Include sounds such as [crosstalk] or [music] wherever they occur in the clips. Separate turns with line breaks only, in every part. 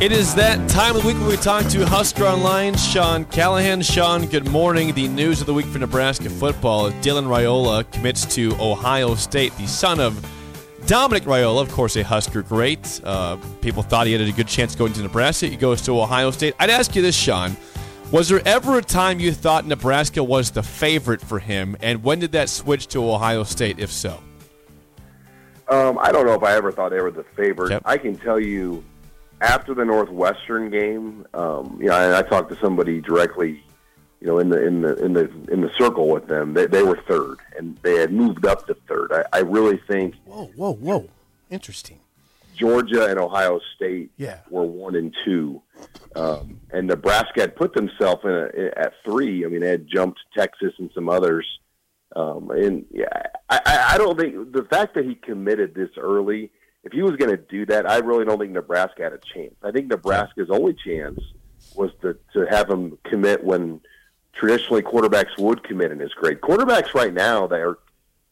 It is that time of the week when we talk to Husker Online, Sean Callahan. Sean, good morning. The news of the week for Nebraska football is Dylan Raiola commits to Ohio State, the son of Dominic Raiola, of course, a Husker great. Uh, people thought he had a good chance going to Nebraska. He goes to Ohio State. I'd ask you this, Sean. Was there ever a time you thought Nebraska was the favorite for him, and when did that switch to Ohio State, if so?
Um, I don't know if I ever thought they were the favorite.
Yep.
I can tell you, after the Northwestern game, um, you know, and I talked to somebody directly, you know, in the in the in the in the circle with them. They, they were third, and they had moved up to third. I, I really think
Whoa, whoa, whoa. Interesting.
Georgia and Ohio State
Yeah.
were one and two, um, and Nebraska had put themselves in a, at three. I mean, they had jumped Texas and some others. Um, and yeah, I, I, I don't think the fact that he committed this early, if he was going to do that, I really don't think Nebraska had a chance. I think Nebraska's only chance was to, to have him commit when traditionally quarterbacks would commit in his grade. Quarterbacks right now that are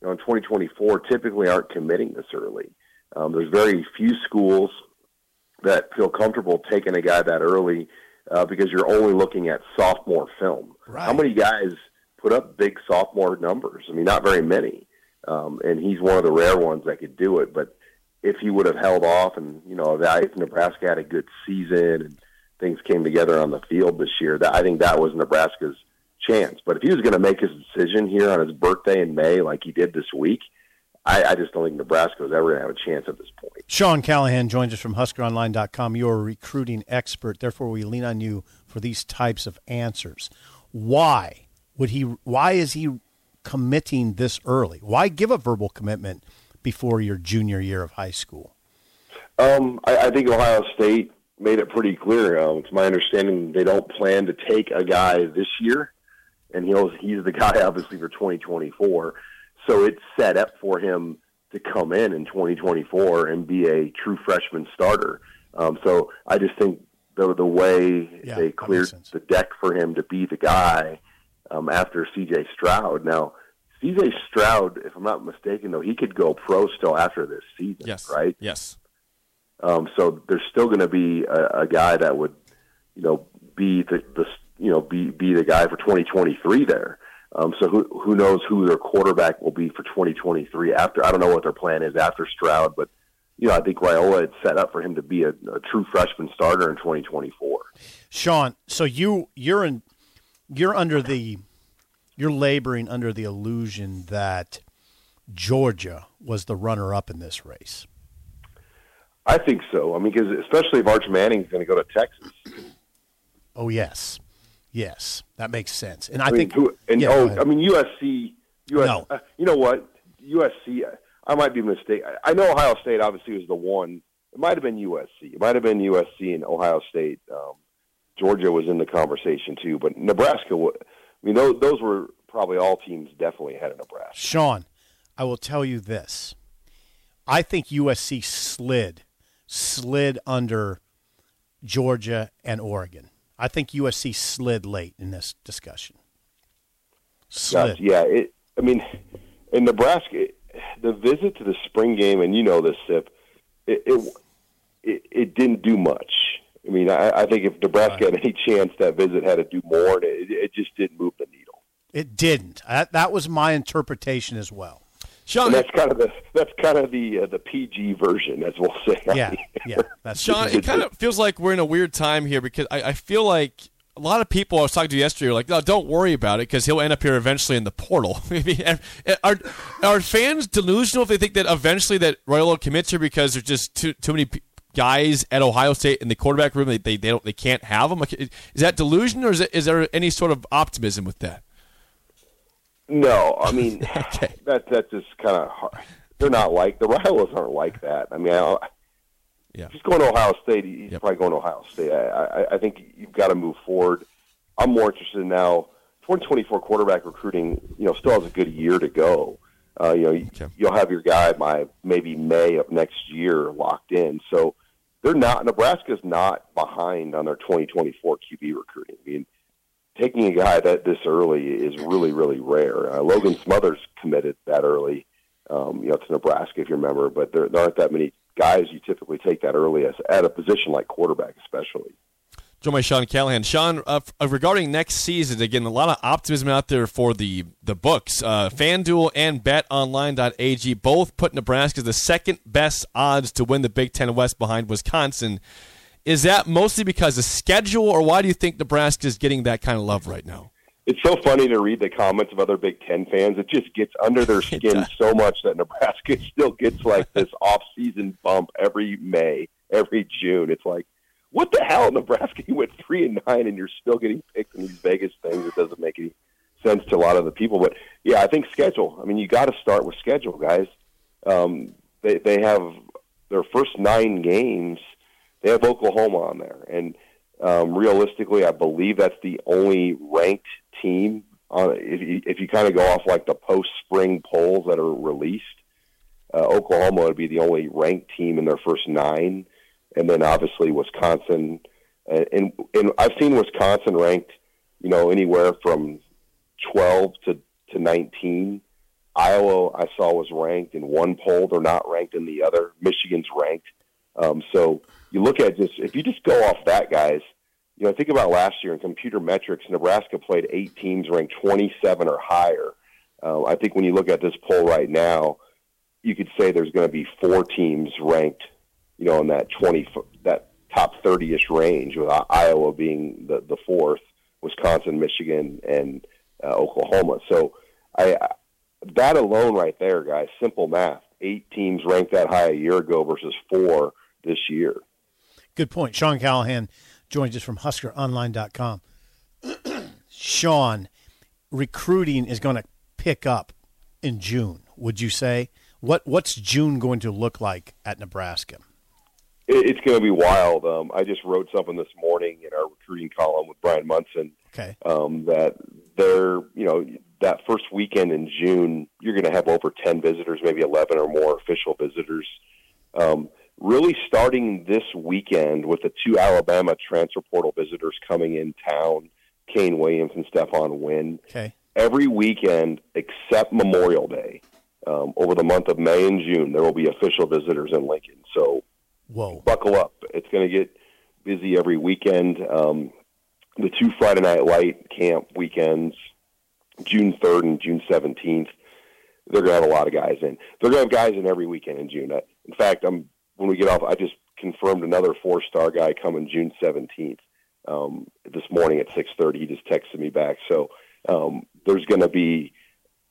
you know, in 2024 typically aren't committing this early. Um, there's very few schools that feel comfortable taking a guy that early uh, because you're only looking at sophomore film.
Right.
How many guys put up big sophomore numbers? I mean, not very many. Um, and he's one of the rare ones that could do it. But if he would have held off and, you know, if Nebraska had a good season and things came together on the field this year, that I think that was Nebraska's chance. But if he was going to make his decision here on his birthday in May, like he did this week, I, I just don't think Nebraska was ever going to have a chance at this point.
Sean Callahan joins us from HuskerOnline.com. You're a recruiting expert. Therefore, we lean on you for these types of answers. Why would he? Why is he committing this early? Why give a verbal commitment before your junior year of high school?
Um, I, I think Ohio State made it pretty clear. Um, it's my understanding they don't plan to take a guy this year, and he'll he's the [laughs] guy obviously for 2024. So it's set up for him to come in in 2024 and be a true freshman starter. Um, so I just think the the way
Yeah,
they cleared the deck for him to be the guy um, after C.J. Stroud. Now, C.J. Stroud, if I'm not mistaken, though, he could go pro still after this season,
Yes.
right?
Yes.
Um, so there's still going to be a, a guy that would, you know, be the, the you know be be the guy for 2023 there. Um, so who who knows who their quarterback will be for 2023 after? I don't know what their plan is after Stroud, but you know I think Raiola had set up for him to be a, a true freshman starter in 2024.
Sean, so you you're in you're under the you're laboring under the illusion that Georgia was the runner up in this race.
I think so. I mean, because especially if Arch Manning's going to go to Texas.
Oh yes, yes, that makes sense. And I,
I mean,
think
who, and
yeah,
oh. I mean USC. US,
No.
uh, you know what? USC. I might be mistaken. I know Ohio State obviously was the one. It might have been USC. It might have been USC and Ohio State. Um, Georgia was in the conversation too, but Nebraska. I mean, those those were probably all teams definitely ahead of Nebraska.
Sean, I will tell you this. I think USC slid slid under Georgia and Oregon. I think USC slid late in this discussion. Slid.
Yeah, it. I mean, in Nebraska, the visit to the spring game, and you know this, Sip, it it, it, it didn't do much. I mean, I, I think if Nebraska had any chance, that visit had to do more, and it, it just didn't move the needle.
It didn't. That, that was my interpretation as well.
Sean,
And that's kind of the that's kind of the uh, the PG version, as we'll say.
Yeah, yeah. [laughs] That's
Sean, it kind of feels like we're in a weird time here because I, I feel like a lot of people I was talking to yesterday are like, no, don't worry about it because he'll end up here eventually in the portal. [laughs] Maybe are are fans delusional if they think that eventually that Raiola commits here because there's just too too many p- guys at Ohio State in the quarterback room they they, they don't they can't have them? Like, is that delusion or is, it, is there any sort of optimism with that?
No, I mean [laughs]
Okay.
that that's just kind of hard. They're not like the Rivals aren't like that. I mean, I,
Yeah.
If he's going to Ohio State, he's
Yep.
probably going to Ohio State. I, I, I think you've got to move forward. I'm more interested now. 2024 quarterback recruiting, you know, still has a good year to go. Uh, you know,
Okay.
you'll have your guy by maybe May of next year locked in. So they're not Nebraska's not behind on their 2024 QB recruiting. I mean, taking a guy that this early is really really rare. Uh, Logan Smothers committed that early, um, you know, to Nebraska if you remember, but there, there aren't that many guys you typically take that early as, at a position like quarterback, especially.
Joined by Sean Callahan. Sean, uh, f- uh, regarding next season, again, a lot of optimism out there for the the books. Uh, FanDuel and BetOnline.ag both put Nebraska as the second best odds to win the Big Ten West behind Wisconsin. Is that mostly because of schedule, or why do you think Nebraska is getting that kind of love right now?
It's so funny to read the comments of other Big Ten fans. It just gets under their [laughs] skin so much that Nebraska [laughs] still gets like this [laughs] off-season bump every May, every June. It's like, what the hell, Nebraska? You went three and nine, and you're still getting picked in these Vegas things. It doesn't make any sense to a lot of the people. But yeah, I think schedule. I mean, you got to start with schedule, guys. Um, they they have their first nine games. They have Oklahoma on there, and um, realistically, I believe that's the only ranked team. On, if you, if you kind of go off like the post spring polls that are released, uh, Oklahoma would be the only ranked team in their first nine, and then obviously Wisconsin. And, and, I've seen Wisconsin ranked, you know, anywhere from twelve to to nineteen. Iowa, I saw was ranked in one poll. They're not ranked in the other. Michigan's ranked. Um, so you look at just if you just go off that, guys. You know, think about last year in computer metrics. Nebraska played eight teams ranked 27 or higher. Uh, I think when you look at this poll right now, you could say there's going to be four teams ranked, you know, in that 20 that top 30ish range, with Iowa being the the fourth, Wisconsin, Michigan, and uh, Oklahoma. So I- that alone right there, guys, simple math. Eight teams ranked that high a year ago versus four this year.
Good point. Sean Callahan joins us from HuskerOnline.com. [clears throat] Sean, recruiting is going to pick up in June. Would you say what What's June going to look like at Nebraska?
It, it's going to be wild. Um, I just wrote something this morning in our recruiting column with Brian Munson
Okay.
um, that they're, you know, that first weekend in June, you're going to have over 10 visitors, maybe 11 or more official visitors. Um, really starting this weekend with the two Alabama transfer portal visitors coming in town, Kaine Williams and Stephon Wynn.
Okay.
Every weekend except Memorial Day, um, over the month of May and June, there will be official visitors in Lincoln. So
Whoa.
buckle up. It's going to get busy every weekend. Um, the two Friday Night Light camp weekends, June 3rd and June 17th, they're going to have a lot of guys in. They're going to have guys in every weekend in June. In fact, I'm when we get off, I just confirmed another four-star guy coming June 17th um, this morning at 6:30. He just texted me back. So um, there's going to be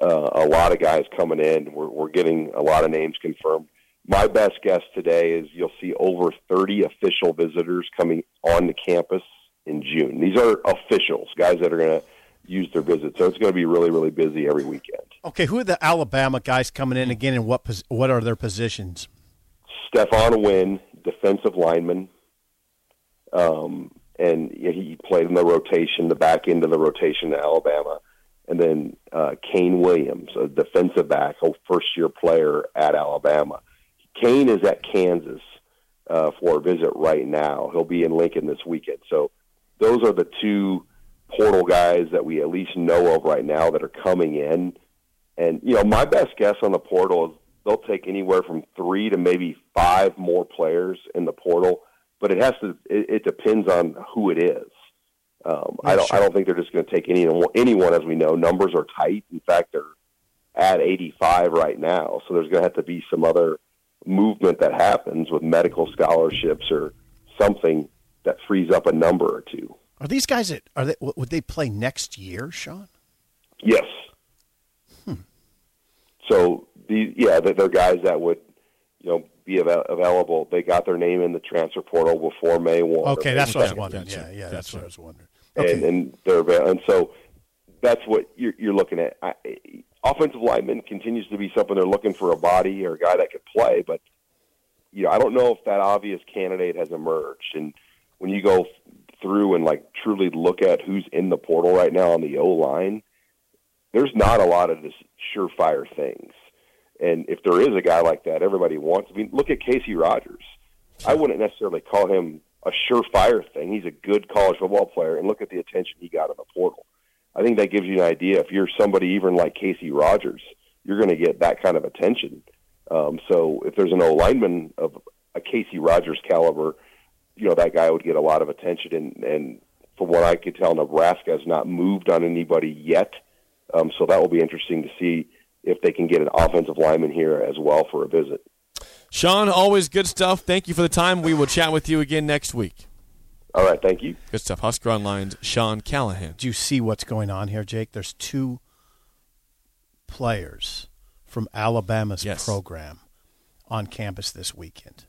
uh, a lot of guys coming in. We're, we're getting a lot of names confirmed. My best guess today is you'll see over 30 official visitors coming on the campus in June. These are officials, guys that are going to use their visit. So it's going to be really, really busy every weekend.
Okay. Who are the Alabama guys coming in again, and what pos- what are their positions?
Stephon Wynn, defensive lineman, um, and he played in the rotation, the back end of the rotation at Alabama. And then uh, Kaine Williams, a defensive back, a first year player at Alabama. Kaine is at Kansas uh, for a visit right now. He'll be in Lincoln this weekend. So those are the two portal guys that we at least know of right now that are coming in. And you know, my best guess on the portal is they'll take anywhere from three to maybe five more players in the portal. But it has to. It, it depends on who it is. Um, I don't. I don't think they're just going to take anyone. Anyone, as we know, numbers are tight. In fact, they're at 85 right now. So there's going to have to be some other movement that happens with medical scholarships or something that frees up a number or two.
Are these guys that are they? Would they play next year, Sean?
Yes. Hmm. So the yeah, they're, they're guys that would you know be av- available. They got their name in the transfer portal before May one.
Okay, that's what I was wondering. Yeah, yeah, that's
gotcha.
what I was wondering.
and,
Okay.
and they're avail- and so that's what you're, you're looking at. I, offensive lineman continues to be something they're looking for a body or a guy that could play, but you know I don't know if that obvious candidate has emerged. And when you go through and like truly look at who's in the portal right now on the O line, there's not a lot of this surefire things. And if there is a guy like that, everybody wants. I mean, look at Casey Rogers. I wouldn't necessarily call him a surefire thing. He's a good college football player, and look at the attention he got in the portal. I think that gives you an idea. If you're somebody even like Casey Rogers, you're going to get that kind of attention. Um, so if there's an O lineman of a Casey Rogers caliber, you know that guy would get a lot of attention. And, and from what I could tell, Nebraska has not moved on anybody yet. Um, so that will be interesting to see if they can get an offensive lineman here as well for a visit.
Sean, always good stuff. Thank you for the time. We will chat with you again next week.
All right, thank you.
Good stuff. Husker Online's Sean Callahan.
Do you see what's going on here, Jake? There's two players from Alabama's
Yes.
program on campus this weekend.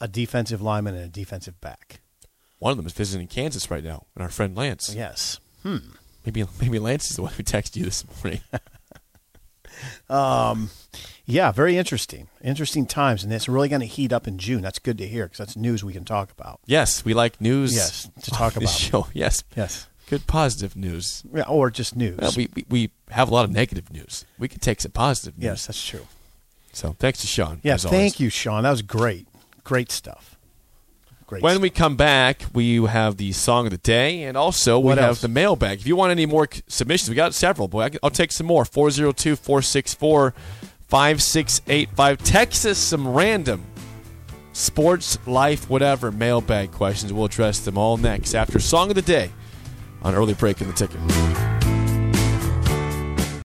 A defensive lineman and a defensive back.
One of them is visiting Kansas right now, and our friend Lance.
Yes. Hmm.
Maybe maybe Lance is the one who texted you this morning. [laughs]
Yeah, very interesting. Interesting times, and it's really going to heat up in June. That's good to hear because that's news we can talk about.
yes, we like news.
Yes, to talk [laughs] about.
show. Yes,
Yes.
good positive news.
Yeah, or just news.
Well, we, we we have a lot of negative news. We can take some positive news.
yes, that's true.
So thanks to Sean.
Yeah, thank
always.
you, Sean. That was great. Great stuff. Great.
When
stuff.
we come back, we have the song of the day, and also we
What
have
else?
the mailbag. If you want any more submissions, we got several. Boy, I'll take some more. 402 464 5685. Text us some random sports, life, whatever mailbag questions. We'll address them all next after Song of the Day on Early Break in the Ticket.